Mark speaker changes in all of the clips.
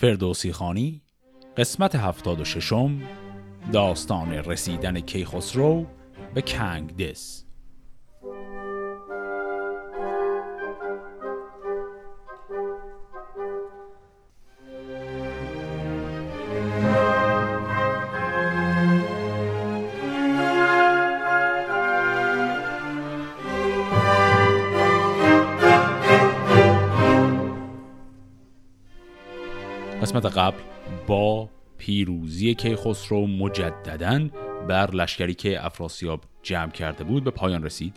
Speaker 1: فردوسی خانی قسمت هفتاد و ششم داستان رسیدن کیخسرو به کنگدس. قسمت قبل با پیروزی کیخسرو مجددا بر لشکری که افراسیاب جمع کرده بود به پایان رسید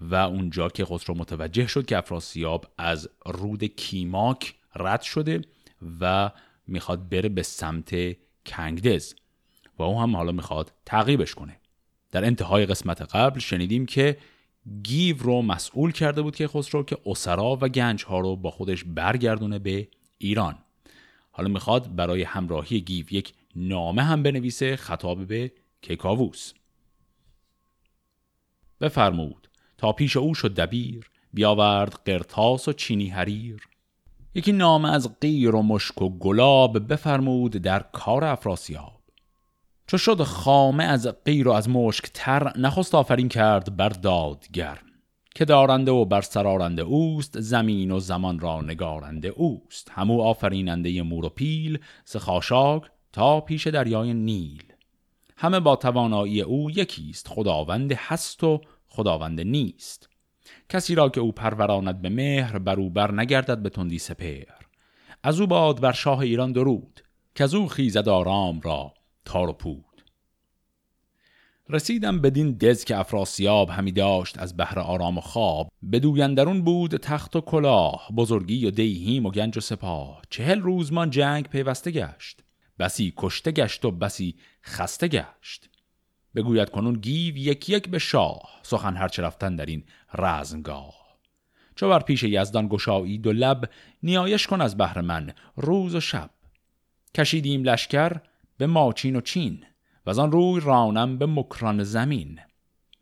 Speaker 1: و اونجا که خسرو متوجه شد که افراسیاب از رود کیماک رد شده و می‌خواد بره به سمت کنگدز و او هم حالا می‌خواد تعقیبش کنه. در انتهای قسمت قبل شنیدیم که گیو رو مسئول کرده بود که خسرو که اسرا و گنج ها رو با خودش برگردونه به ایران. حالا می‌خواد برای همراهی گیو یک نامه هم بنویسه خطاب به کیکاووس. بفرمود تا پیش او شد دبیر بیاورد قرتاس و چینی حریر. یکی نامه از غیر و مشک و گلاب بفرمود در کار افراسیاب. چو شد خامه از غیر و از مشک تر نخست آفرین کرد بر دادگر. که دارنده و بر سرارنده اوست زمین و زمان را نگارنده اوست. همو آفریننده مور و پیل ز خاشاک تا پیش دریای نیل. همه با توانایی او یکیست خداوند هست و خداوند نیست. کسی را که او پروراند به مهر بر او بر نگردد به تندی سپر از او باد بر شاه ایران درود که از او خیزد آرام را تار و پود. رسیدم بدین دز که افراسیاب همی داشت از بهر آرام و خواب. بدویندرون بود تخت و کلاه بزرگی و دیهیم و گنج و سپاه. چهل روزمان جنگ پیوسته گشت. بسی کشته گشت و بسی خسته گشت. بگوید کنون گیو یک یک به شاه سخن هرچه رفتن در این رزمگاه. چو بر پیش یزدان گشایی دو لب نیایش کن از بهر من روز و شب. کشیدیم لشکر به ماچین و چین. و آن روی رانم به مکران زمین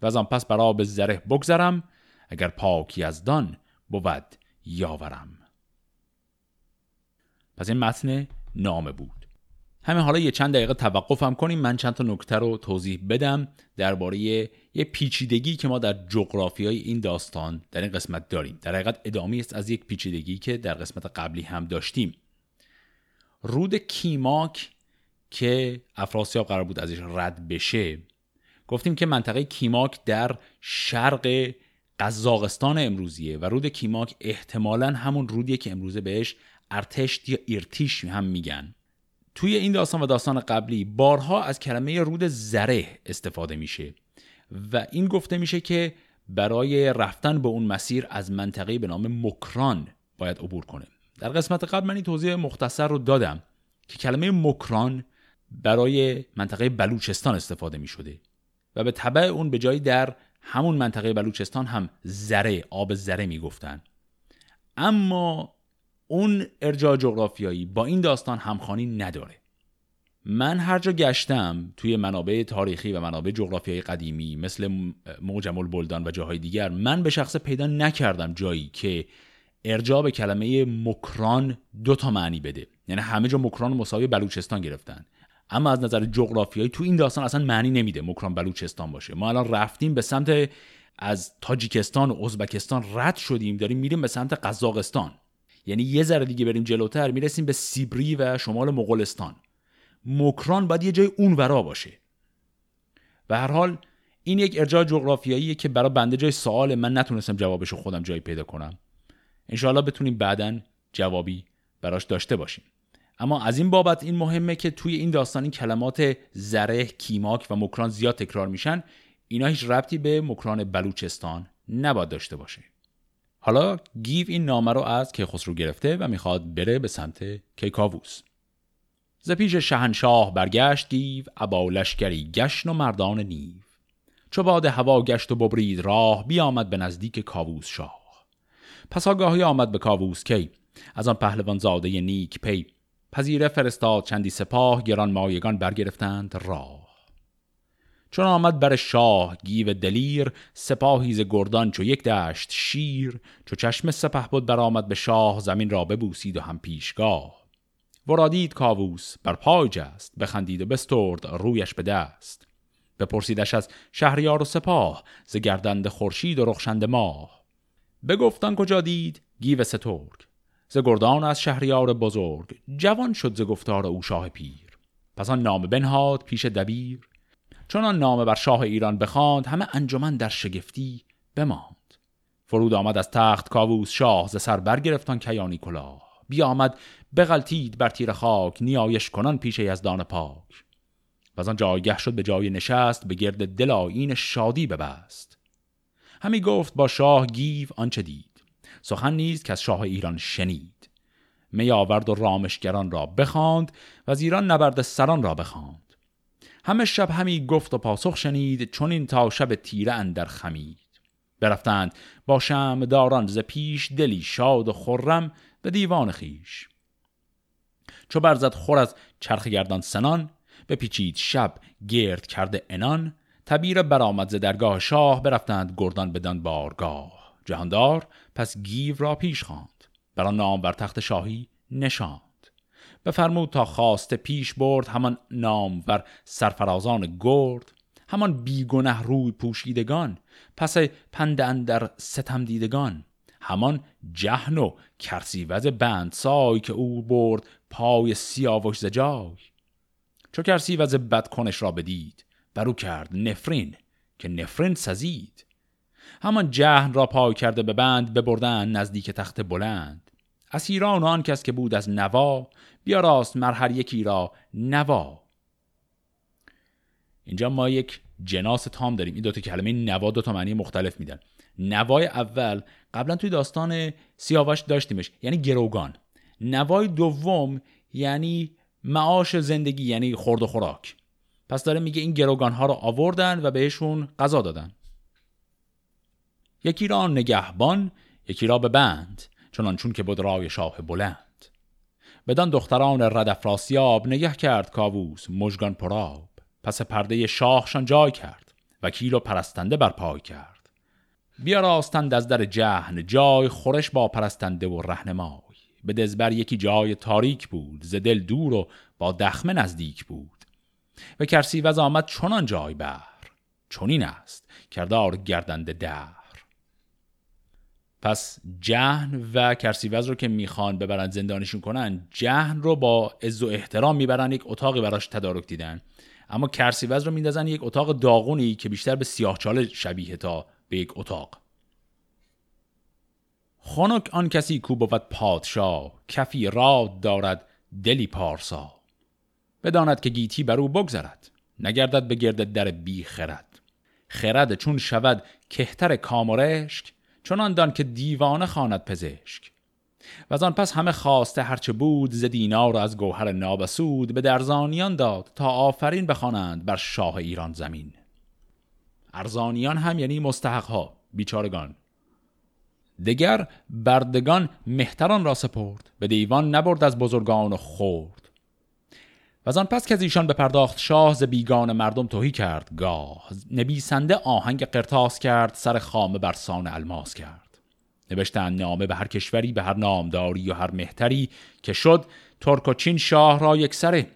Speaker 1: و از آن پس بر آب زره بگذرم اگر پاکی از دان بود یاورم. پس این متن نامه بود. همه حالا یه چند دقیقه توقفم کنیم. من چند تا نکته رو توضیح بدم درباره یه پیچیدگی که ما در های این داستان در این قسمت داریم. در حقیقت ادامه است از یک پیچیدگی که در قسمت قبلی هم داشتیم. رود کیماک که افراسیاب قرار بود ازش رد بشه. گفتیم که منطقه کیماک در شرق قزاقستان امروزیه و رود کیماک احتمالا همون رودیه که امروزه بهش ارتشت یا ایرتیش هم میگن. توی این داستان و داستان قبلی بارها از کلمه رود زره استفاده میشه و این گفته میشه که برای رفتن به اون مسیر از منطقه به نام مکران باید عبور کنه. در قسمت قبل من این توضیح مختصر رو دادم که کلمه مکران برای منطقه بلوچستان استفاده می شده و به طبع اون به جایی در همون منطقه بلوچستان هم زره آب زره می گفتن. اما اون ارجاع جغرافیایی با این داستان همخوانی نداره. من هر جا گشتم توی منابع تاریخی و منابع جغرافیایی قدیمی مثل موجم البلدان و جاهای دیگر من به شخص پیدا نکردم جایی که ارجاع به کلمه مکران دو تا معنی بده. یعنی همه جا مکران مساوی بلوچستان گرفتن. اما از نظر جغرافیایی تو این داستان اصلا معنی نمیده مکران بلوچستان باشه. ما الان رفتیم به سمت از تاجیکستان و ازبکستان رد شدیم داریم میریم به سمت قزاقستان. یعنی یه ذره دیگه بریم جلوتر می‌رسیم به سیبری و شمال مغولستان. مکران باید یه جای اون ورا باشه. و هر حال این یک ارجاع جغرافیاییه که برای بنده جای سوال من نتونستم جوابشو خودم جایی پیدا کنم. انشاءالله بتونیم بعدا جوابی براش داشته باشیم. اما از این بابت این مهمه که توی این داستان این کلمات زره، کیماک و مکران زیاد تکرار میشن اینا هیچ ربطی به مکران بلوچستان نباید داشته باشه. حالا گیو این نامه رو از کیخسرو گرفته و می‌خواد بره به سمت کیکاووس. ز پیش شهنشاه برگشت گیو ابا لشکری گشن و مردان نیو. چو باد هوا گشت و ببرید راه بیامد به نزدیک کاووس شاه. پس آگاهی آمد به کاووس کی؟ از آن پهلوان زاده نیک پی پذیره فرستاد چندی سپاه گران مایگان برگرفتند راه. چون آمد بر شاه گیو دلیر سپاهی ز گردان چو یک دشت شیر چو چشم سپهبد برآمد به شاه زمین را ببوسید و هم پیشگاه. ورادید کاووس بر پای جست بخندید و بسترد رویش به دست. بپرسیدش از شهریار و سپاه ز گردند خورشید و رخشند ماه. بگفتان کجا دید؟ گیو سترگ. ز گردان از شهریار بزرگ جوان شد ز گفتار او شاه پیر. پس آن نامه بنهاد پیش دبیر. چون آن نامه بر شاه ایران بخواند همه انجمن در شگفتی بماند. فرود آمد از تخت کاووس شاه ز سر برگرفتان کیانی کلاه. بیامد بغلتید بر تیر خاک نیایش کنان پیش یزدان پاک. و آن جایگه شد به جای نشست به گرد دل آیین شادی ببست. همی گفت با شاه گیو آنچه دید. سخن نیست که از شاه ایران شنید. می آورد و رامشگران را بخواند و از ایران نبرد سران را بخواند. همه شب همی گفت و پاسخ شنید چون این تا شب تیره اندر خمید. برفتند با شم داران ز پیش دلی شاد و خرم به دیوان خیش چو برزد خور از چرخ گردان سنان بپیچید شب گرد کرده انان تبیر برآمد ز درگاه شاه برفتند گردان بدان بارگاه. جهاندار پس گیو را پیش خواند. بر نام بر تخت شاهی نشاند. بفرمود تا خواسته پیش برد همان نام بر سرفرازان گرد همان بیگنه روی پوشیدگان پس پند اندر ستم دیدگان همان جهن و کرسیوز بند سای که او برد پای سیاوش زجای چو کرسیوز بدکنش را بدید برو کرد نفرین که نفرین سزید. همان جهن را پای کرده به بند ببردن نزدیک تخت بلند. از ایران آن کس که بود از نوا بیا راست مر یکی را نوا. اینجا ما یک جناس تام داریم. این دو تا کلمه نوا دو تا معنی مختلف میدن. نوای اول قبلا توی داستان سیاوش داشتیمش یعنی گروگان. نوای دوم یعنی معاش زندگی یعنی خورد و خوراک. پس داره میگه این گروگان ها رو آوردن و بهشون غذا دادن. یکی را نگهبان یکی را به بند چنان چون که بود رای شاه بلند. بدان دختران ردفراسیاب نگه کرد کاووس مژگان پراب پس پرده شاهشان جای کرد وکیل و پرستنده بر پای کرد. بیا راستند از در جهن جای خورش با پرستنده و رهنمای. به دزبر یکی جای تاریک بود ز دل دور و با دخمه نزدیک بود. و کرسیوز آمد چنان جای بر چنین است کردار گردنده در پس جهن و کرسیوز رو که می‌خوان ببرن زندانشون کنن جهن رو با عز و احترام می‌برن یک اتاقی براش تدارک دیدن. اما کرسیوز رو میندازن یک اتاق داغونی که بیشتر به سیاهچاله شبیه تا به یک اتاق. خنک آن کسی کو بود پادشاه کفی راد دارد دلی پارسا. بداند که گیتی بر او بگذرد نگردد به گرد در بی خرد. خرد چون شود کهتر کامرشک چون دان که دیوانه خواند پزشک. و از آن پس همه خواسته هرچه بود ز دینار از گوهر نابسود به درزانیان داد تا آفرین بخوانند بر شاه ایران زمین. ارزانیان هم یعنی مستحقها بیچارگان. دگر بردگان مهتران را سپرد به دیوان نبرد از بزرگان و خورد و آن پس که از ایشان به پرداخت شاه ز بیگان مردم توهی کرد گاه. نبیسنده آهنگ قرتاس کرد سر خامه بر سان الماس کرد. نوشتن نامه به هر کشوری به هر نامداری و هر مهتری که شد ترک و چین شاه را یک سره.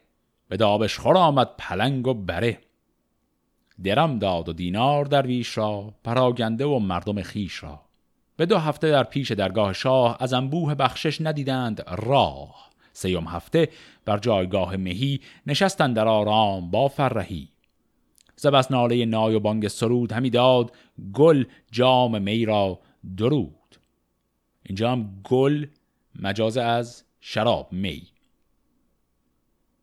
Speaker 1: به دابش خور آمد پلنگ و بره. درم داد و دینار درویش را پراگنده و مردم خیش را. به دو هفته در پیش درگاه شاه از انبوه بخشش ندیدند راه. سیوم هفته بر جایگاه مهی نشستند در آرام با فرهی. زبس ناله نای و بانگ سرود همی داد گل جام می را درود. اینجا هم گل مجاز از شراب می.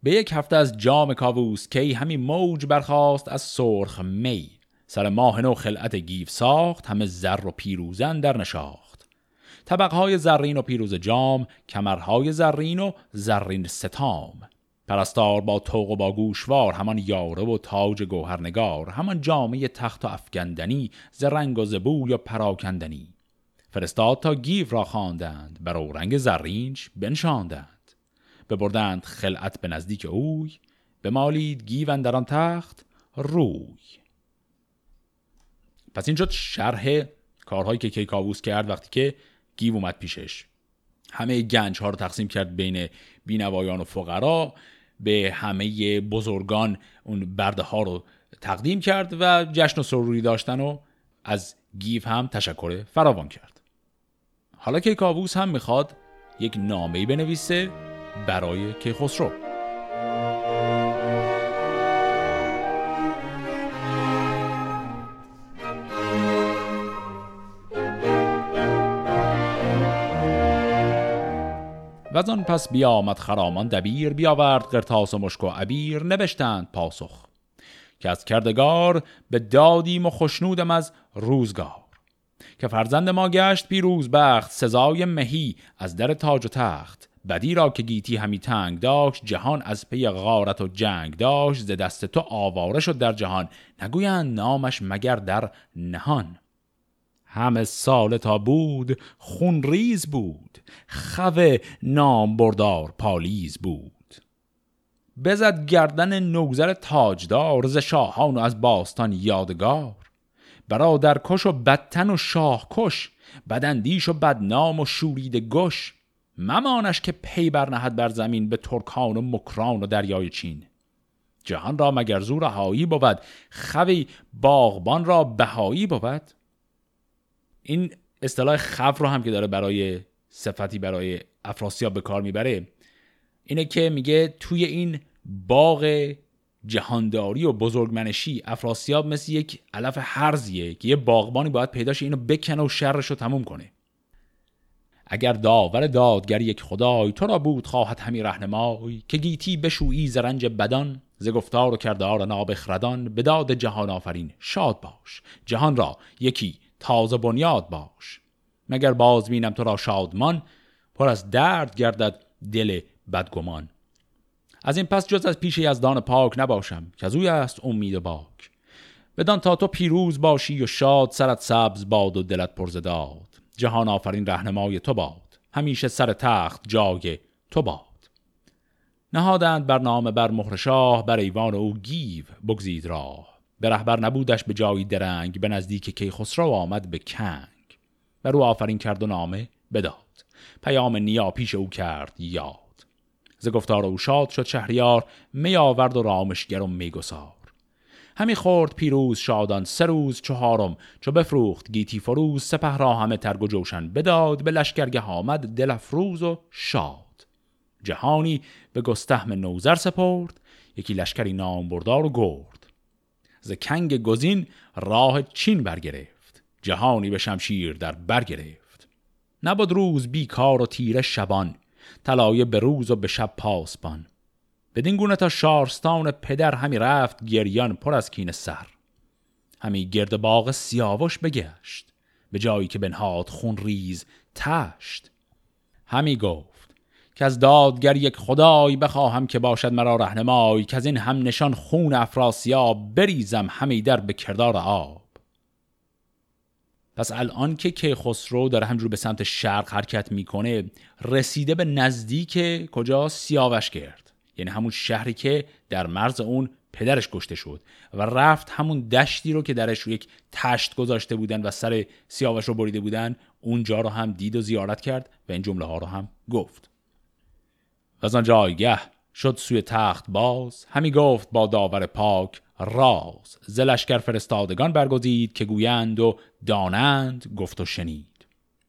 Speaker 1: به یک هفته از جام کاووس کی همین موج برخاست از سرخ می. سر ماه نو خلعت گیف ساخت همه زر و پیروزن در نشاخت. طبقهای زرین و پیروز جام کمرهای زرین و زرین ستام. پرستار با توق و با گوشوار همان یاره و تاج گوهرنگار همان جامعه تخت و افگندنی ز رنگ و زبوی و پراکندنی. فرستاد تا گیو را خواندند بر رنگ زرینش بنشاندند. ببردند خلعت به نزدیک اوی مالید گیو در آن تخت روی. پس این شد شرح کارهایی که کیکاووس کرد وقتی که گیو اومد پیشش. همه گنج ها رو تقسیم کرد بین بینوایان و فقرا به همه بزرگان اون برده ها رو تقدیم کرد و جشن و سروری داشتن و از گیف هم تشکر فراوان کرد. حالا که کاووس هم می‌خواد یک نامه‌ای بنویسه برای کیخسرو. آن پس بیامد خرامان دبیر بیاورد قرتاس و مشک و عبیر نوشتند پاسخ. که از کردگار به دادیم و خشنودم از روزگار. که فرزند ما گشت پیروز بخت سزای مهی از در تاج و تخت. بدی را که گیتی همی تنگ داشت جهان از پی غارت و جنگ داشت. ز دست تو آواره شد در جهان. نگویند نامش مگر در نهان. همه سال تا بود خون ریز بود خو نام بردار پالیز بود. بزد گردن نوزر تاجدار ز شاهان و از باستان یادگار. برادر کش و بدتن و شاه کش بدندیش و بدنام و شورید گش. ممانش که پی برنهد بر زمین به ترکان و مکران و دریای چین. جهان را مگر زور هایی بود خوی باغبان را بهایی بود. این اصطلاح خف رو هم که داره برای صفتی برای افراسیاب به کار می‌بره اینه که میگه توی این باغ جهانداری و بزرگمنشی افراسیاب مثل یک علف حرزیه که یه باغبانی باید پیداش اینو بکنه و شرش رو تموم کنه. اگر داور دادگر یک خدای تو را بود خواهد همی رهنمای که گیتی بشویی زرنج بدان ز گفتار و کردار نابخردان به داد جهان آفرین شاد باش. جهان را یکی تازه بنیاد باش. مگر باز بینم تو را شادمان؟ پر از درد گردد دل بدگمان. از این پس جز از پیش یزدان پاک نباشم که از اوی است امید باک. بدان تا تو پیروز باشی و شاد سرت سبز باد و دلت پرزداد. جهان آفرین رهنمای تو باد. همیشه سر تخت جای تو باد. نهادند بر نام بر مهر شاه بر ایوان او گیو بگزید راه. به رهبر نبودش به جایی درنگ به نزدیک کیخسرو آمد به کنگ. بر او آفرین کرد و نامه بداد. پیام نیا پیش او کرد یاد. ز گفتار او شاد شد شهریار می آورد و رامشگر و میگسار همی خورد پیروز شادان سه روز چهارم چو بفروخت گیتی فروز سپه را همه ترگ و جوشن بداد به لشکرگه آمد دل افروز و شاد. جهانی به گستهم نوزر سپرد یکی لشکری نامبردار و گرد. ز کنگ گزین راه چین برگرفت جهانی به شمشیر در برگرفت. نبود روز بیکار و تیره شبان طلایه به روز و به شب پاسبان. بدین گونه تا شارستان پدر همی رفت گریان پر از کین سر. همی گرد باغ سیاوش بگشت به جایی که بنهاد خون ریز تشت. همی گفت که از دادگر یک خدای بخواهم که باشد مرا رهنمای که از این هم نشان خون افراسیاب بریزم همی در به کردار آب. پس الان که کیخسرو داره همجور به سمت شرق حرکت می‌کنه رسیده به نزدیک کجا؟ سیاوش کرد یعنی همون شهری که در مرز اون پدرش کشته شد و رفت همون دشتی رو که درش رو یک تشت گذاشته بودن و سر سیاوش رو بریده بودن اونجا رو هم دید و زیارت کرد و این جمله ها رو هم گفت. و از جایگه شد سوی تخت باز. همی گفت با داور پاک راز. زلشکر فرستادگان برگزید که گویند و دانند گفت و شنید.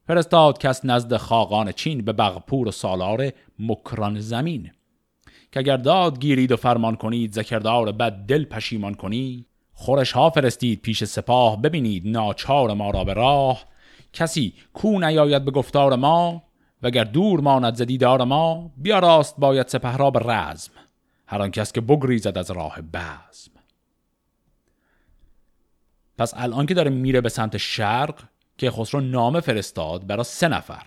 Speaker 1: فرستاد کس نزد خاقان چین به بغپور و سالار مکران زمین. که اگر داد گیرید و فرمان کنید زکردار بد دل پشیمان کنید. خورش ها فرستید پیش سپاه ببینید ناچار ما را به راه. کسی کو نیاید به گفتار ما؟ وگر دور ماند ز دیدار ما بیا راست باید سپه را به رزم هر آن کس که بگریزد از راه بزم. پس الان که داره میره به سمت شرق که خسرو نامه فرستاد برای سه نفر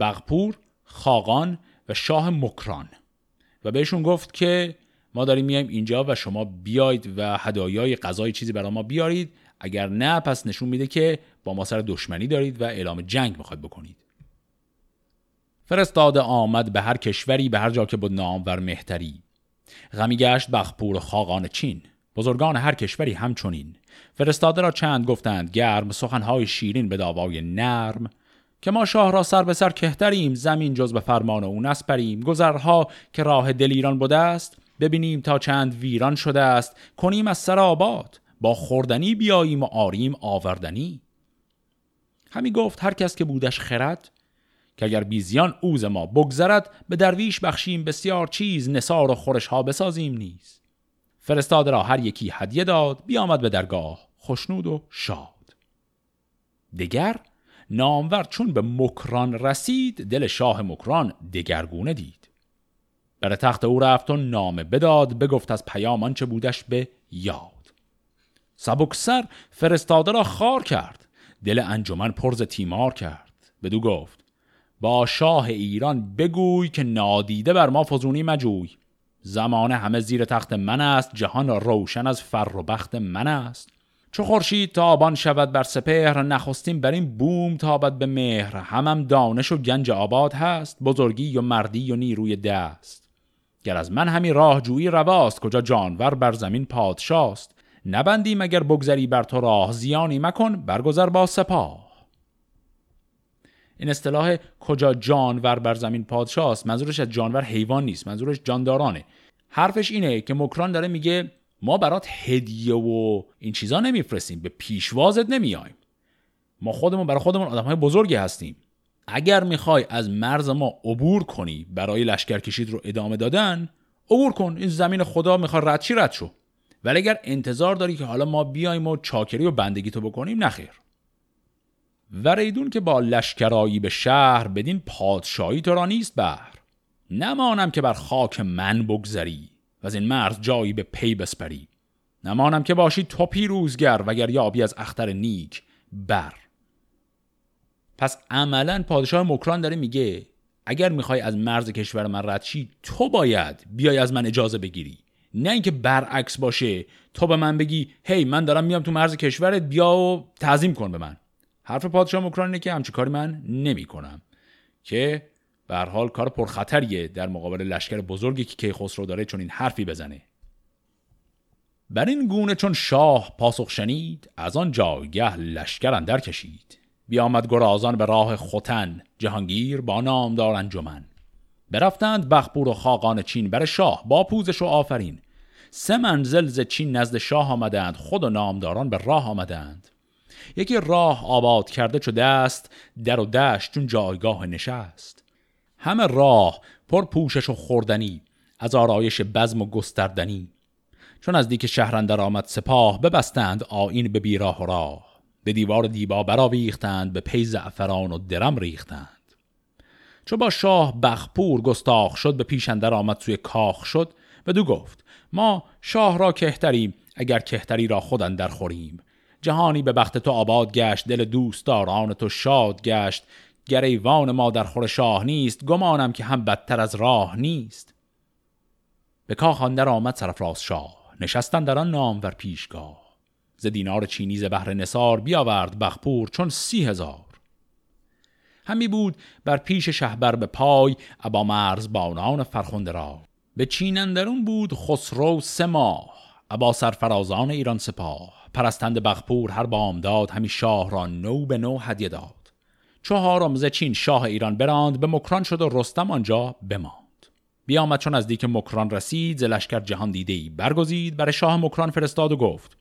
Speaker 1: بغپور، خاقان و شاه مکران. و بهشون گفت که ما داریم میایم اینجا و شما بیاید و هدایای غذای چیزی برای ما بیارید اگر نه پس نشون میده که با ما سر دشمنی دارید و اعلام جنگ می‌خواید بکنید. فرستاده آمد به هر کشوری به هر جا که بود نامور مهتری. غمی گشت بغپور و خاقان چین. بزرگان هر کشوری همچنین. فرستاده را چند گفتند گرم سخنهای شیرین به داوای نرم که ما شاه را سر به سر کهتریم زمین جز به فرمان او نسپریم. گذرها که راه دل ایران بوده است ببینیم تا چند ویران شده است. کنیم از سر آباد با خوردنی بیاییم و آریم آوردنی. همی گفت هر کس که بودش خرد که اگر بیزیان اوز ما بگذرد به درویش بخشیم بسیار چیز نصار و خورش ها بسازیم نیز. فرستاده را هر یکی هدیه داد بیامد به درگاه خوشنود و شاد. دگر نامور چون به مکران رسید دل شاه مکران دگرگونه دید. بر تخت او رفت و نامه بداد بگفت از پیام آنچه بودش به یاد. سبکسر فرستاده را خار کرد دل انجمن پرز تیمار کرد. بدو گفت با شاه ایران بگوی که نادیده بر ما فزونی مجوی. زمانه همه زیر تخت من است جهان روشن از فر و بخت من است. چو خورشید تابان شود بر سپهر نخستیم بر این بوم تابد به مهر. همم دانش و گنج آباد هست بزرگی و مردی و نیروی دست. گر از من همی راه جویی رواست کجا جانور بر زمین پادشاست. نبندیم اگر بگذری بر تو راه زیانی مکن برگذر با سپاه. این اصطلاح کجا جانور بر زمین پادشاست؟ منظورش از جانور حیوان نیست منظورش جاندارانه. حرفش اینه که مکران داره میگه ما برات هدیه و این چیزا نمیفرستیم به پیشوازت نمیایم. ما خودمون برای خودمون آدم های بزرگی هستیم. اگر می‌خوای از مرز ما عبور کنی برای لشکر کشید رو ادامه دادن عبور کن این زمین خدا می‌خواد رد چی رد شو. ولی اگر انتظار داری که حالا ما بیایم و چاکری و بندگی تو بکنیم نخیر وریدون که با لشکرایی به شهر بدین پادشاهی تو را نیست بر نمانم که بر خاک من بگذری و از این مرز جایی به پی بسپری. نمانم که باشی تو پیروزگر وگر یابی از اختر نیک بر. پس عملا پادشاه مکران داره میگه اگر می‌خوای از مرز کشور من رد شی تو باید بیای از من اجازه بگیری. نه اینکه برعکس باشه تو به من بگی هی من دارم میام تو مرز کشورت بیا و تعظیم کن به من. حرف پادشاه مکران اینه که همچی کاری من نمی کنم که به حال کار پرخطریه در مقابل لشکر بزرگی که کیخسرو داره چون این حرفی بزنه. بر این گونه چون شاه پاسخ شنید از آن جایگه لشکر اندر کشید. بیامد گرازان به راه خوتن جهانگیر با نامدار انجمن. برفتند بخبور و خاقان چین بر شاه با پوزش و آفرین. سه منزل ز چین نزد شاه آمدند خود و نامداران به راه آمدند. یکی راه آباد کرده چو دست در و دشت چون جایگاه نشست. همه راه پر پوشش و خوردنی از آرایش بزم و گستردنی. چون از دیک شهرندر آمد سپاه ببستند آین به بیراه و راه. به دیوار دیبا براویختند به پی زعفران و درم ریختند. چو با شاه بخپور گستاخ شد به پیشندر آمد سوی کاخ شد و دو گفت ما شاه را کهتریم اگر کهتری را خود در خوریم. جهانی به بخت تو آباد گشت دل دوستداران تو شاد گشت. گریوان ما در خور شاه نیست گمانم که هم بدتر از راه نیست. به کاخ اندر آمد سرفراز شاه نشستن در آن نام پیشگاه. ز دینار چینی ز بهر نصار بیاورد بخپور چون سی هزار. همی بود بر پیش شهبر به پای ابا مرز بانان فرخنده را. به چینندرون بود خسرو سه ماه ابا سرفرازان ایران سپاه. پرستند بخپور هر بامداد همی شاه را نو به نو هدیه داد. چهارم ز چین شاه ایران براند به مکران شد و رستم آنجا بماند. بیامد چون از دیک مکران رسید ز لشکر جهان دیده ای برگزید بر شاه مکران فرستاد و گفت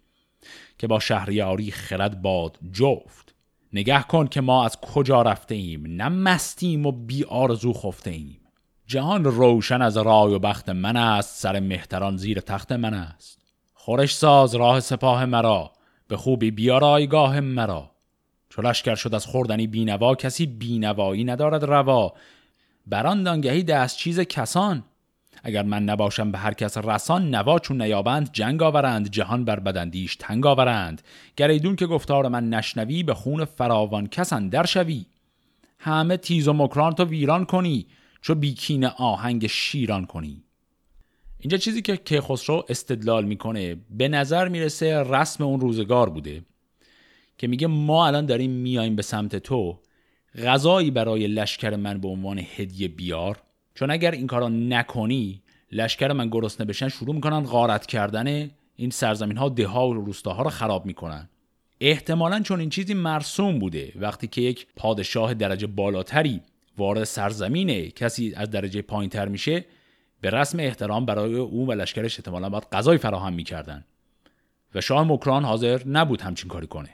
Speaker 1: که با شهریاری خرد باد جفت. نگه کن که ما از کجا رفته ایم نه مستیم و بی آرزو خفته ایم جهان روشن از رای و بخت من است سر مهتران زیر تخت من است. خورش ساز راه سپاه مرا به خوبی بیا رایگاه مرا. چو لشکر شد از خوردنی بینوا کسی بینوایی ندارد روا. بران دانگهی دست چیز کسان. اگر من نباشم به هر کس رسان نوا چون نیابند جنگ آورند جهان بر بدندیش تنگ آورند. گریدون که گفتار من نشنوی به خون فراوان کسان در شوی. همه تیز و مکران تو ویران کنی چو بیکین آهنگ شیران کنی. اینجا چیزی که کیخسرو استدلال می‌کنه به نظر می‌رسه رسم اون روزگار بوده که میگه ما الان داریم میایم به سمت تو غذایی برای لشکر من به عنوان هدیه بیار. چون اگر این کارا نکنی لشکر من گرسنه بشن شروع می‌کنن غارت کردن این سرزمین ها ده ها و روستاها رو خراب می‌کنن. احتمالا چون این چیزی مرسوم بوده وقتی که یک پادشاه درجه بالاتری وارد سرزمینه کسی از درجه پایینتر میشه به رسم احترام برای او و لشکرش احتمالا باید غذای فراهم می‌کردن. و شاه مکران حاضر نبود همچین کاری کنه.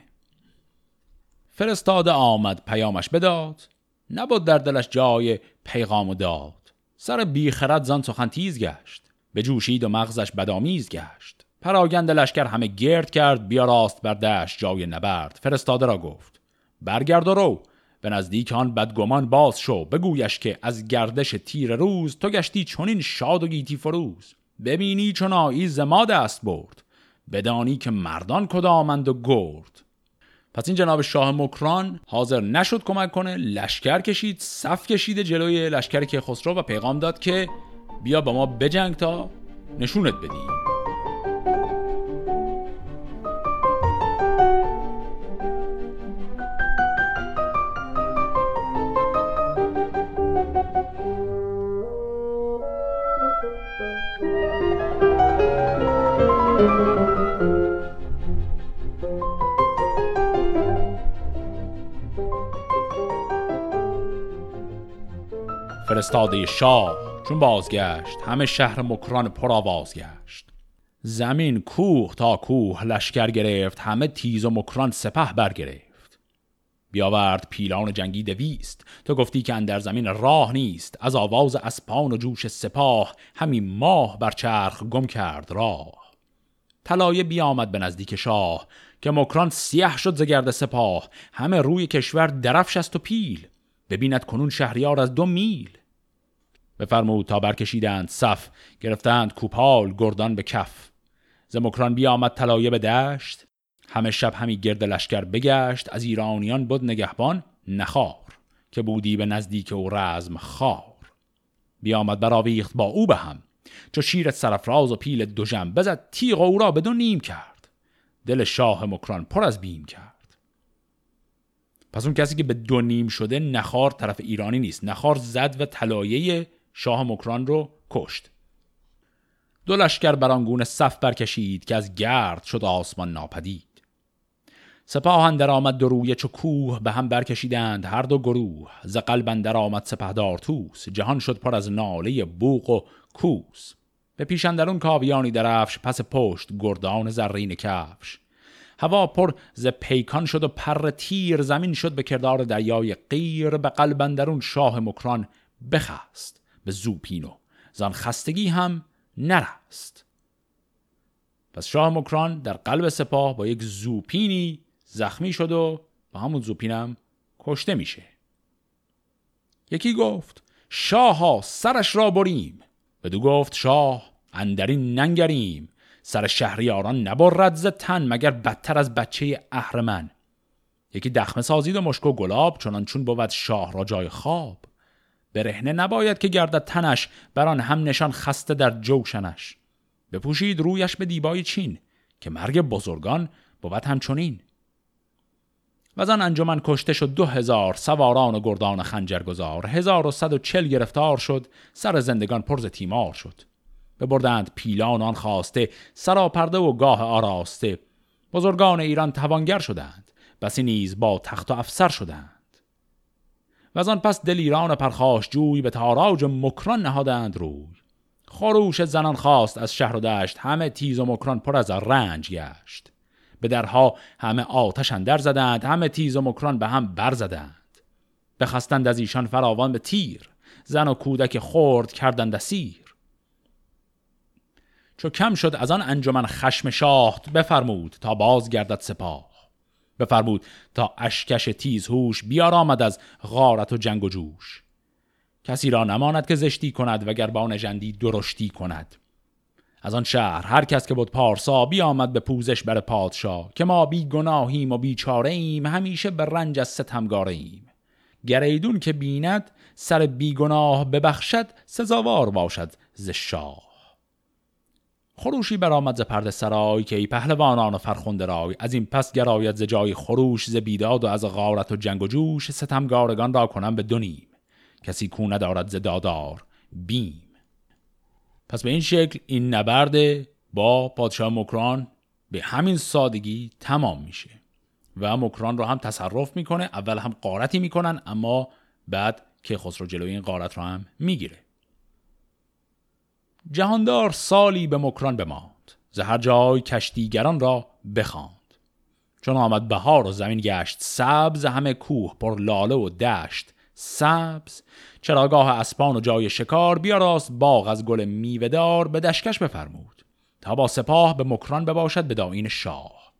Speaker 1: فرستاده آمد پیامش بداد. نبود در دلش جای پیغام و داد. سر بیخرد زان سخن تیز گشت. به جوشید و مغزش بدامیز گشت. پراگند لشکر همه گرد کرد بیا راست بر دشت جای نبرد. فرستاده را گفت برگرد و رو. به نزدیک آن بدگمان باز شو بگویش که از گردش تیر روز تو گشتی چنین شاد و گیتی فروز. ببینی چون آیی زما دست برد بدانی که مردان کدامند و گرد. پس این جناب شاه مکران حاضر نشد کمک کنه لشکر کشید صف کشیده جلوی لشکر که خسرو و پیغام داد که بیا با ما بجنگ تا نشونت بدیم. فرستاده شاه چون بازگشت همه شهر مکران پر آواز گشت زمین کوه تا کوه لشکر گرفت همه تیز و مکران سپه برگرفت. بیاورد پیلان جنگی دویست تو گفتی که اندر زمین راه نیست از آواز اسپان و جوش سپاه همین ماه بر چرخ گم کرد راه. طلایه بیامد به نزدیک شاه که مکران سیه شد ز گرد سپاه. همه روی کشور درفش است و پیل. ببیند کنون شهریار از دو میل. بفرمود تا برکشیدند صف گرفتند کوپال گردان به کف. زمکران بیامد طلایه به دشت. همه شب همی گرد لشکر بگشت. از ایرانیان بود نگهبان نخار که بودی به نزدیک او رزم خار. بیامد براویخت با او به هم چو شیر سرفراز و پیل دوژم بزد تیغ او را بدون نیم کرد. دل شاه مکران پر از بیم کرد. پس اون کسی که به دو نیم شده نخار طرف ایرانی نیست. نخار زد و طلایه شاه مکران رو کشت. دو لشکر برانگونه صف برکشید که از گرد شد آسمان ناپدید. سپاه اندر آمد دو روی چو کوه به هم برکشیدند هر دو گروه. ز قلب اندر آمد سپهدار توس جهان شد پر از ناله بوق و کوس. به پیش اندرون کاویانی درفش پس پشت گردان زرین کفش. هوا پر ز پیکان شد و پر تیر زمین شد به کردار دریای قیر به قلب اندرون شاه مکران بخست به زوپینو زان خستگی هم نرست. پس شاه مکران در قلب سپاه با یک زوپینی زخمی شد و با همون زوپینم کشته میشه. یکی گفت شاه سرش را بریم. بدو گفت شاه اندرین ننگریم. سر شهریاران نبرد ز تن مگر بدتر از بچه اهرمن. یکی دخمه سازید و مشک و گلاب چنان چون بود شاه را جای خواب. برهنه نباید که گردد تنش بران هم نشان خسته در جوشنش. بپوشید رویش به دیبای چین که مرگ بزرگان بود همچنین. و آن انجمن کشته شد دو هزار سواران و گردان خنجرگزار. هزار و صد و چل گرفتار شد سر زندگان پرز تیمار شد. ببردند پیلان آن خواسته سراپرده و گاه آراسته. بزرگان ایران توانگر شدند بسی نیز با تخت و افسر شدند. و از آن پس دلیران پرخاش جوی به تاراج مکران نهادند روی. خروش زنان خواست از شهر و دشت همه تیز و مکران پر از رنج گشت. به درها همه آتش اندر زدند همه تیز و مکران به هم برزدند بخستند از ایشان فراوان به تیر زن و کودک خورد کردند سیر چو کم شد از آن انجمن خشم شاخت بفرمود تا باز گردد سپاه. بفرمود تا اشکش تیز هوش بیار آمد از غارت و جنگ و جوش. کسی را نماند که زشتی کند وگر با نژندی درشتی کند. از آن شهر هر کس که بود پارسا بیامد به پوزش بر پادشاه که ما بی گناهیم و بیچاره ایم همیشه به رنج از ستمگاره ایم گریدون که بیند سر بیگناه ببخشد سزاوار باشد ز شاه. خروشی برآمد ز پرده سرای که ای پهلوانان و فرخنده رای. از این پس گراید ز جای خروش ز بیداد و از غارت و جنگ و جوش ستمگارگان را کنم به دونیم کسی کو ندارد ز دادار بیم. پس به این شکل این نبرد با پادشاه مکران به همین سادگی تمام میشه و مکران رو هم تصرف می‌کنه اول هم قارتی می‌کنن اما بعد که خسرو جلوی این قارت رو هم می‌گیره. جهاندار سالی به مکران بماند زهر جای کشتیگران را بخواند. چون آمد بهار و زمین گشت سبز همه کوه پر لاله و دشت. سبز. چراگاه اسپان و جای شکار بیاراست باغ از گل میوهدار به دشکش بفرمود تا با سپاه به مکران بباشد به داین شاه.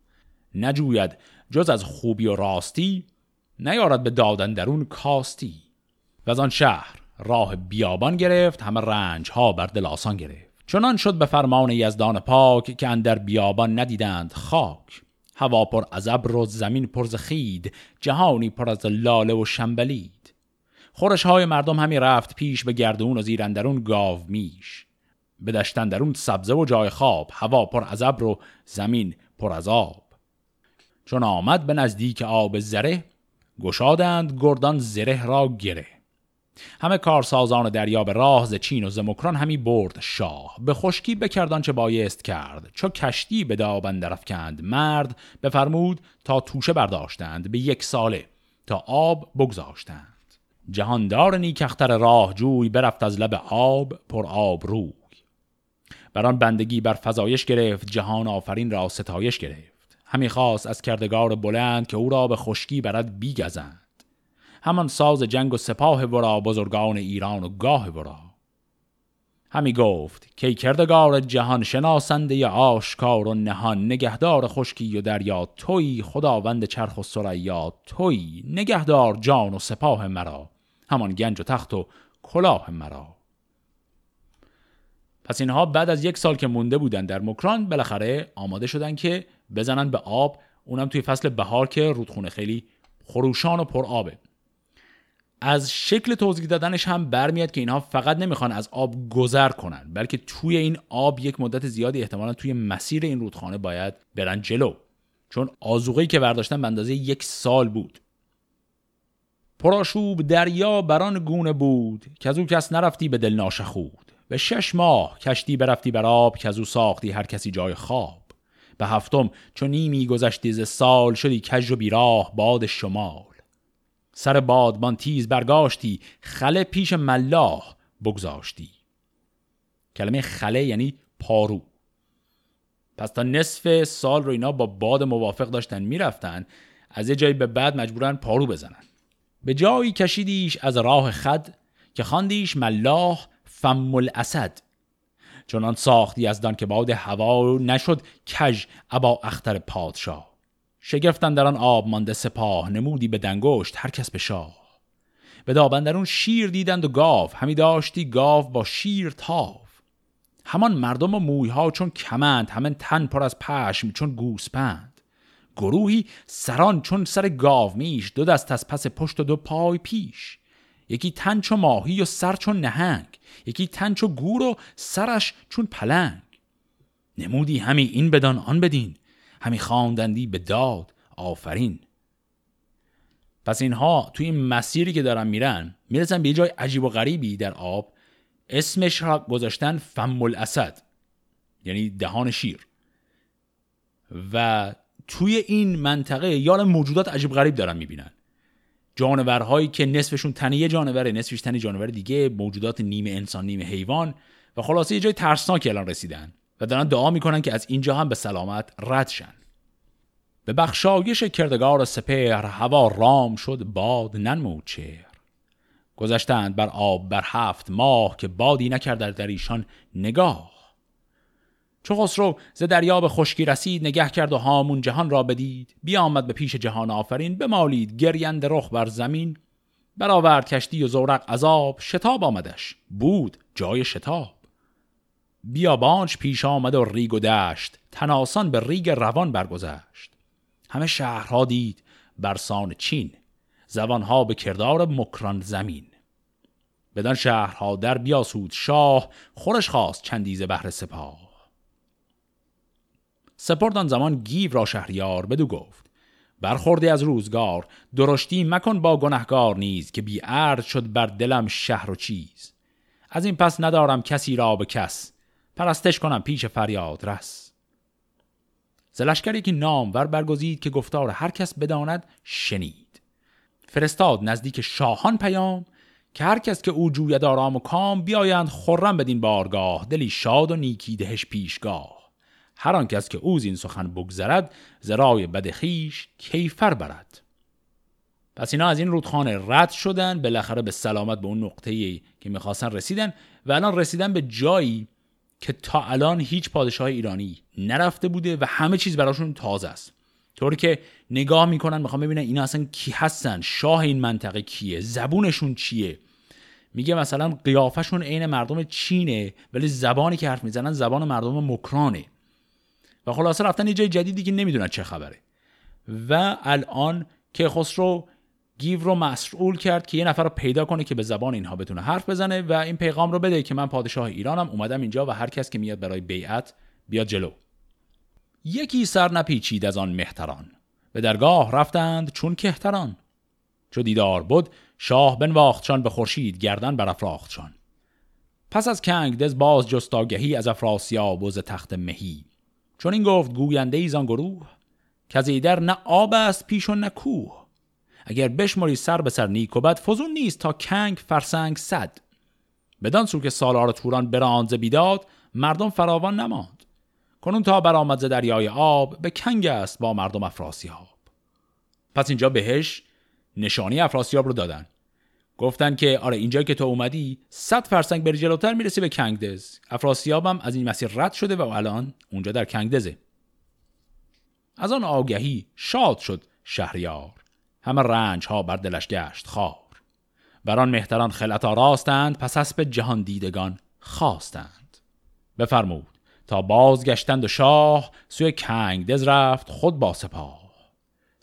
Speaker 1: نجوید جز از خوبی و راستی نیارد به دادن درون کاستی. و از آن شهر راه بیابان گرفت همه رنج ها بر دل آسان گرفت. چنان شد به فرمان یزدان پاک که اندر بیابان ندیدند خاک. هوا پر از ابر و زمین پر ز خید جهانی پر از لاله و شنبلید. خورش های مردم همی رفت پیش به گردون و زیر اندرون گاو میش. به دشتن درون سبزه و جای خواب هوا پر از ابر و زمین پر از آب چون آمد به نزدیک آب زره گشادند گردان زره را گره. همه کارسازان دریا به راه ز چین و زمکران همی برد شاه. به خشکی بکردان چه بایست کرد. چو کشتی به دابندر افکند مرد بفرمود تا توشه برداشتند به یک ساله تا آب بگذاشتند. جهاندار نیکختر راه جوی برفت از لب آب پر آب روی. بران بندگی بر فضایش گرفت جهان آفرین را ستایش گرفت. همی خواست از کردگار بلند که او را به خشکی برد بیگزند. همان ساز جنگ و سپاه ورا بزرگان ایران و گاه ورا. همی گفت که کردگار جهان شناسنده آشکار و نهان نگهدار خشکی و دریا. توی خداوند چرخ و سریا توی نگهدار جان و سپاه مرا. همان گنج و تخت و کلاه مرا. پس اینها بعد از یک سال که مونده بودن در مکران بالاخره آماده شدن که بزنن به آب. اونم توی فصل بهار که رودخونه خیلی خروشان و پر آبه. از شکل توضیح دادنش هم برمیاد که اینها فقط نمی‌خوان از آب گذر کنن بلکه توی این آب یک مدت زیادی احتمالا توی مسیر این رودخانه باید برن جلو. چون آزوغهی که برداشتن به اندازه یک سال بود. پراشوب دریا بران گونه بود که از او کس نرفتی به دل ناشخود. به شش ماه کشتی برفتی بر آب که از او ساختی هر کسی جای خواب. به هفتم چون نیمی گذشتی ز سال شدی کج و بیراه باد شمال. سر بادبان تیز برگاشتی خله پیش ملاح بگذاشتی. کلمه خله یعنی پارو. پس تا نصف سال رو اینا با باد موافق داشتن می‌رفتن از یه جایی به بعد مجبورن پارو بزنن. به جایی کشیدیش از راه خد که خواندیش ملاح فم الاسد چنان ساختی از دان که باد هوا نشد کج ابا اختر پادشاه. شگفتن در آن آب مانده سپاه نمودی به دنگشت هر کس به شاه. به دابندرون شیر دیدند و گاو همی داشتی گاو با شیر تاف همان مردم و مویها چون کمند همان تن پر از پشم چون گوسپند. گروهی سران چون سر گاو میش دو دست از پس پشت و دو پای پیش. یکی تن چو ماهی و سر چون نهنگ یکی تن چو گور و سرش چون پلنگ. نمودی همی این بدان آن بدین همی خواندندی به داد آفرین. پس اینها توی این مسیری که دارن میرن می‌رسن به یه جای عجیب و غریبی در آب اسمش را گذاشتن فم الاسد یعنی دهان شیر. و توی این منطقه یال موجودات عجیب غریب دارن می‌بینن. جانورهایی که نصفشون تنه یه جانوره نصفش تنه جانور دیگه موجودات نیمه انسان نیمه حیوان. و خلاصه یه جای ترسناکی الان رسیدن و دارن دعا می‌کنن که از اینجا هم به سلامت رد شن. به بخشایش کردگار سپهر هوا رام شد باد ننمود چهر. گذشتند بر آب بر هفت ماه که بادی نکرد در ایشان نگاه. چو خسرو ز دریا به خشکی رسید نگه کرد و هامون جهان را بدید. بیامد به پیش جهان آفرین بمالید گریند رخ بر زمین. برآورد کشتی و زورق عذاب شتاب آمدش. بود جای شتاب. بیابانش پیش آمد و ریگ و دشت تناسان به ریگ روان برگذشت. همه شهرها دید برسان چین زبانها به کردار مکران زمین. بدان شهرها در بیاسود شاه خورش خواست چندیز بهر سپاه. سپردان زمان گیو را شهریار بدو گفت. برخوردی از روزگار درشتی مکن با گنهگار نیز که بی ارد شد بر دلم شهر و چیز. از این پس ندارم کسی را به کس. پرستش کنم پیش فریاد رس. زلشکر یکی نامور برگزید که گفتار هر کس بداند شنید. فرستاد نزدیک شاهان پیام که هر کس که او جوید آرام و کام بیایند خرم بدین بارگاه دلی شاد و نیکی دهش پیشگاه. هر آن کس که او این سخن بگذرد زرای بد خیش کیفر برد. پس اینا از این رودخانه رد شدن بالاخره به سلامت به اون نقطه که می‌خواستن رسیدن و الان رسیدن به جایی که تا الان هیچ پادشاه ایرانی نرفته بوده و همه چیز براشون تازه است. طوری که نگاه می‌کنن می‌خوام ببینن اینا اصلا کی هستن شاه این منطقه کیه زبونشون چیه. میگه مثلا قیافشون عین مردم چینه ولی زبانی که حرف می‌زنن زبان مردم مکرانه. و خلاصه رفتن یه جای جدیدی که نمی‌دونن چه خبره. و الان که خسرو گیو رو مسئول کرد که یه نفر رو پیدا کنه که به زبان اینها بتونه حرف بزنه و این پیغام رو بده که من پادشاه ایرانم اومدم اینجا و هر کس که میاد برای بیعت بیاد جلو. یکی سر نپیچید از آن مهتران. به درگاه رفتند چون کهتران. چو دیدار بود شاه بنواختشان به خورشید گردن برافراختشان پس از کنگ دز باز جستاگهی از افراسیاب و ز تخت مهی. چون این گفت گوینده ایزان گروه که از ایدر نه آب است پیش و نه کوه. اگر بشماری سر به سر نیک و بد فزون نیست تا کنگ فرسنگ صد. بدان سو که سالار توران براند بیداد مردم فراوان نماند. کنون تا برآمد ز دریای آب به کنگ است با مردم افراسیاب پس اینجا بهش نشانی افراسیاب رو دادن. گفتن که آره اینجا که تو اومدی صد فرسنگ بری جلوتر می‌رسی به کنگدز. افراسیاب هم از این مسیر رد شده و الان اونجا در کنگدزه. از آن آگهی شاد شد شهریار. همه رنج ها بر دلش گشت خار. بران مهتران خلط راستند پس اسب جهان دیدگان خواستند. بفرمود تا بازگشتند و شاه سوی کنگدز رفت خود با سپاه.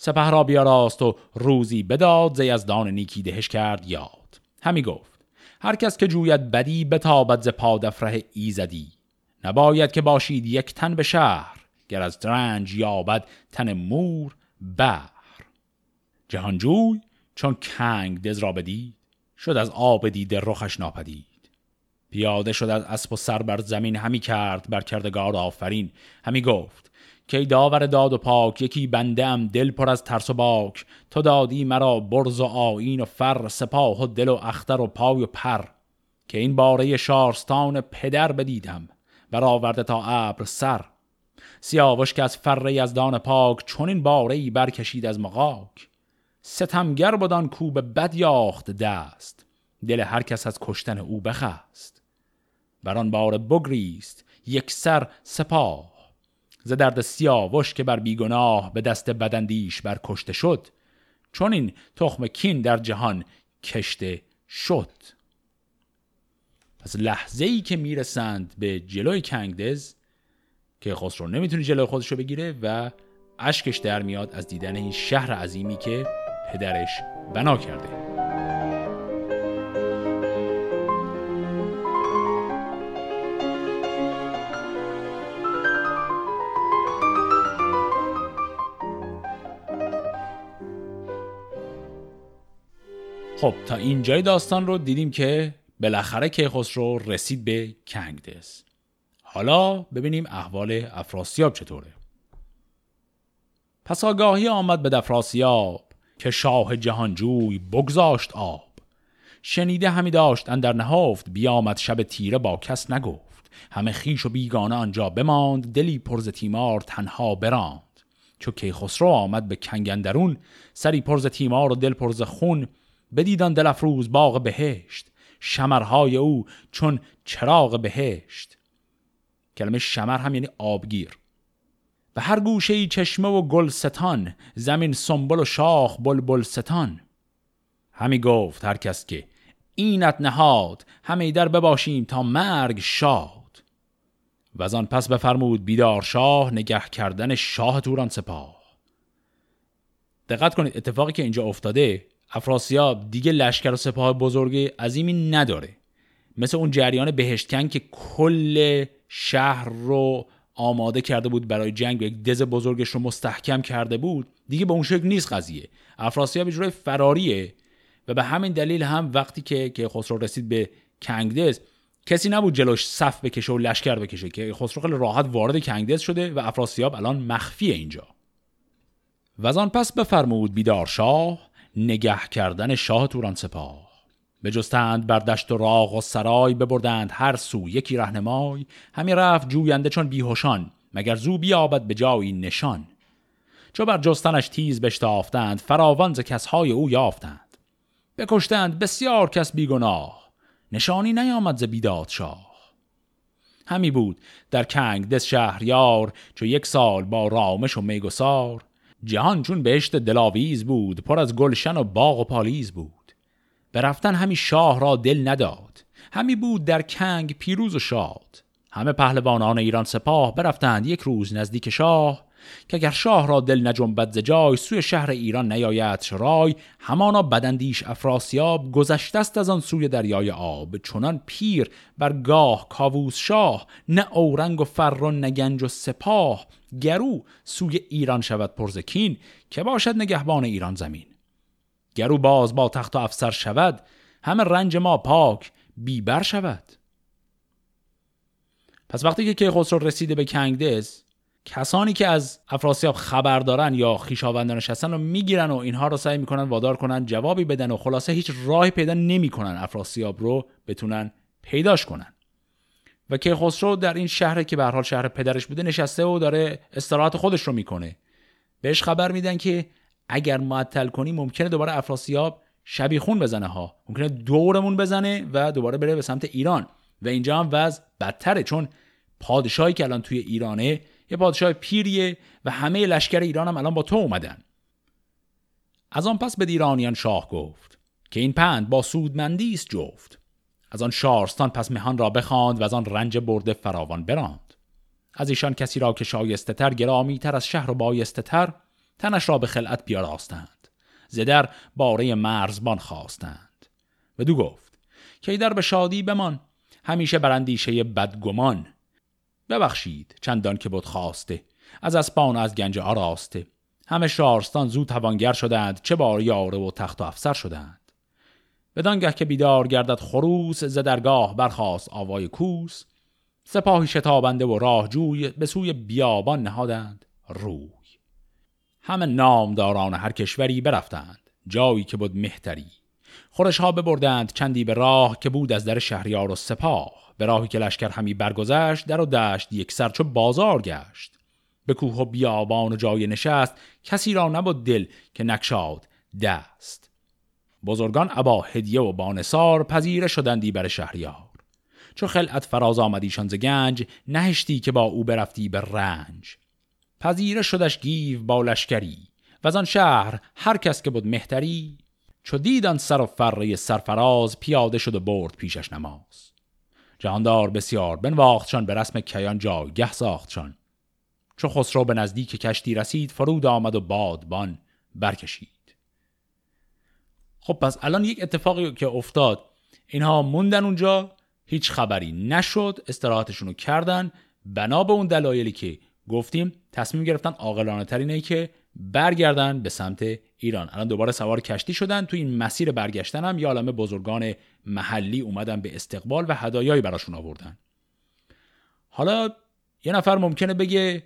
Speaker 1: سپه را بیاراست و روزی بداد زی از دان نیکی دهش کرد یاد. همی گفت هر کس که جوید بدی بتابد ز پادفره ایزدی. نباید که باشید یک تن به شهر گر از رنج یابد تن مور بهر جهانجوی چون کنگ دز را بدید شد از آب دیده رخش ناپدید. پیاده شد از اسب و سر بر زمین همی کرد بر کردگار آفرین. همی گفت که داور داد و پاک یکی بنده ام دل پر از ترس و باک. تو دادی مرا برز و آین و فر سپاه و دل و اختر و پای و پر. که این باره شارستان پدر بدیدم برآورده تا ابر سر. سیاوش که از فر دان پاک چون این باره ای برکشید از مقاک ستمگر بدان کو به بد یاخت دست. دل هر کس از کشتن او بخست. بر آن بار بگریست یک سر سپاه. ز درد سیاوش که بر بیگناه به دست بدندیش بر کشته شد چون این تخم کین در جهان کشته شد. پس لحظه ای که می‌رسند به جلوی کنگدز که خسرو نمی‌تونه جلوی خودش رو بگیره و اشکش در میاد از دیدن این شهر عظیمی که پدرش بنا کرده. خب تا اینجای داستان رو دیدیم که بالاخره کیخسرو رسید به کنگدز حالا ببینیم احوال افراسیاب چطوره. پس آگاهی آمد به دفراسیاب که شاه جهانجوی بگذاشت آب. شنیده همی داشت اندر نهافت بیامد شب تیره با کس نگفت. همه خیش و بیگانه آنجا بماند دلی پرز تیمار تنها براند. چو کیخسرو آمد به کنگندرون سری پرز تیمار و دل پرز خون بدیدان دل افروز باغ بهشت شمرهای او چون چراغ بهشت. کلمه شمر هم یعنی آبگیر. به هر گوشه ای چشمه و گل ستان زمین سنبل و شاخ بلبل ستان همی گفت هر کس که اینت نهاد همه در بباشیم تا مرگ شاد. و آن پس بفرمود بیدار شاه نگه کردن شاه توران سپاه. دقت کنید اتفاقی که اینجا افتاده افراسیاب دیگه لشکر و سپاه بزرگ عظیمی نداره. مثل اون جریان بهشتکن که کل شهر رو آماده کرده بود برای جنگ یک دز بزرگش رو مستحکم کرده بود دیگه به اون شکل نیست قضیه. افراسیاب اجرای فراریه و به همین دلیل هم وقتی که که خسرو رسید به کنگدز کسی نبود جلوش صف بکشه و لشکر بکشه که خسرو خیلی راحت وارد کنگدز شده و افراسیاب الان مخفی اینجا. و پس بفرمود بیدار شاه نگه کردن شاه توران سپاه. بجستند بر دشت و راغ و سرای ببردند هر سو یکی رهنمای. همی رفت جوینده چون بیهوشان مگر زو بیابد به جایی نشان. چو بر جستنش تیز بشتافتند فراوان ز کسهای او یافتند. بکشتند بسیار کس بیگناه نشانی نیامد ز بیداد شاه. همی بود در کنگ دس شهریار چو یک سال با رامش و میگسار. جهان چون بهشت دلاویز بود پر از گلشن و باغ و پالیز بود. برفتن همی شاه را دل نداد همی بود در کنگ پیروز و شاد. همه پهلوانان ایران سپاه برفتند یک روز نزدیک شاه که اگر شاه را دل نجنبد ز جای سوی شهر ایران نیاید رای همانا بدندیش افراسیاب گذشته است از آن سوی دریای آب. چنان پیر بر گاه کاووس شاه نه اورنگ و فر و نگنج و سپاه. گرو سوی ایران شود پرزکین که باشد نگهبان ایران زمین. گرو باز با تخت و افسر شود همه رنج ما پاک بیبر شود. پس وقتی که کیخسرو رسیده به کنگدز کسانی که از افراسیاب خبر دارن یا خیشاوندانش هستن رو می‌گیرن و اینها رو سعی می‌کنن وادار کنن جوابی بدن و خلاصه هیچ راهی پیدا نمی‌کنن افراسیاب رو بتونن پیداش کنن. و کیخسرو در این شهر که به حال شهر پدرش بوده نشسته و داره استراحت خودش رو می‌کنه. بهش خبر میدن که اگر معطل کنی ممکنه دوباره افراسیاب شبیخون بزنه ها. ممکنه دورمون بزنه و دوباره بره به سمت ایران. و اینجا هم وضع بدتره چون پادشاهی که الان توی ایرانه یه پادشاه پیریه و همه لشکر ایران هم الان با تو اومدن. از آن پس به ایرانیان شاه گفت که این پند با سودمندی است جفت. از آن شارستان پس مهان را بخواند و از آن رنج برده فراوان براند. از ایشان کسی را که شایسته تر گرامی تر از شهر و بایسته تر تنش را به خلعت بیاراستند. زدر باره مرزبان خواستند. و دو گفت که در به شادی بمان همیشه براندیشه بدگمان. ببخشید چندان که بود خواسته. از اسپان از گنج آراسته. همه شارستان زود توانگر شدند چه بار یاره و تخت و افسر شدند. بدانگه که بیدار گردد خروس ز درگاه برخواست آوای کوس. سپاهی شتابنده و راهجوی به سوی بیابان نهادند روی. همه نامداران هر کشوری برفتند جایی که بود مهتری. خورش ها ببردند چندی به راه که بود از در شهریار و سپاه. به راهی که لشکر همی برگذشت در و دشت یک سر چو بازار گشت. به کوه و بیابان و جای نشست کسی را نبود دل که نکشاد دست. بزرگان ابا هدیه و بانسار پذیره شدندی بر شهریار. چو خلعت فراز آمدیشان ز گنج نهشتی که با او برفتی به رنج. پذیره شدش گیو با لشکری و آن شهر هر کس که بود مهتری چو دیدان سر و فره سرفراز پیاده شد و برد پیشش نماز. جهاندار بسیار بنواختشان به رسم کیان جایگه ساختشان. چو خسرو به نزدیک کشتی رسید فرود آمد و بادبان برکشید. خب پس الان یک اتفاقی که افتاد. اینها موندن اونجا هیچ خبری نشد استراحتشون رو کردن. بنا به اون دلایلی که گفتیم تصمیم گرفتن عاقلانه ترینه که برگردن به سمت ایران. الان دوباره سوار کشتی شدن. تو این مسیر برگشتن هم یا بزرگان محلی اومدن به استقبال و هدایایی براشون آوردن. حالا یه نفر ممکنه بگه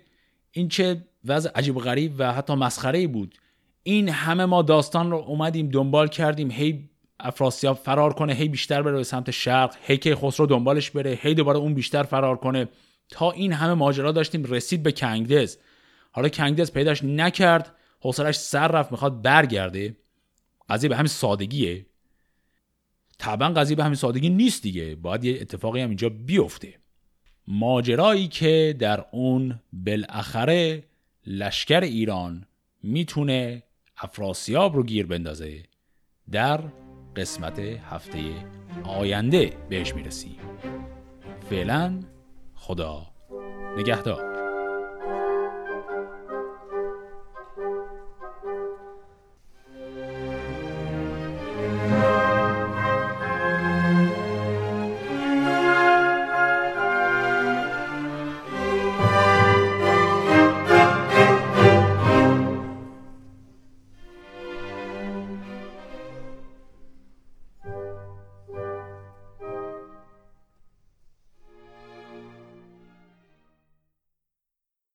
Speaker 1: این چه وضع عجیب و غریب و حتی مسخره بود. این همه ما داستان رو اومدیم دنبال کردیم. هی افراسیاب فرار کنه هی بیشتر بره به سمت شرق هی که خسرو دنبالش بره هی دوباره اون بیشتر فرار کنه. تا این همه ماجرا داشتیم رسید به کنگدز. حالا کنگدز پیداش نکرد. حوصلش سر رفت می‌خواد برگرده. قضیه به همین سادگیه. طبعا قضیه به همین سادگی نیست دیگه. باید یه اتفاقی هم اینجا بیفته. ماجرایی که در اون بالاخره لشکر ایران می‌تونه افراسیاب رو گیر بندازه در قسمت هفته آینده بهش می‌رسیم. فعلا خدا نگهدار.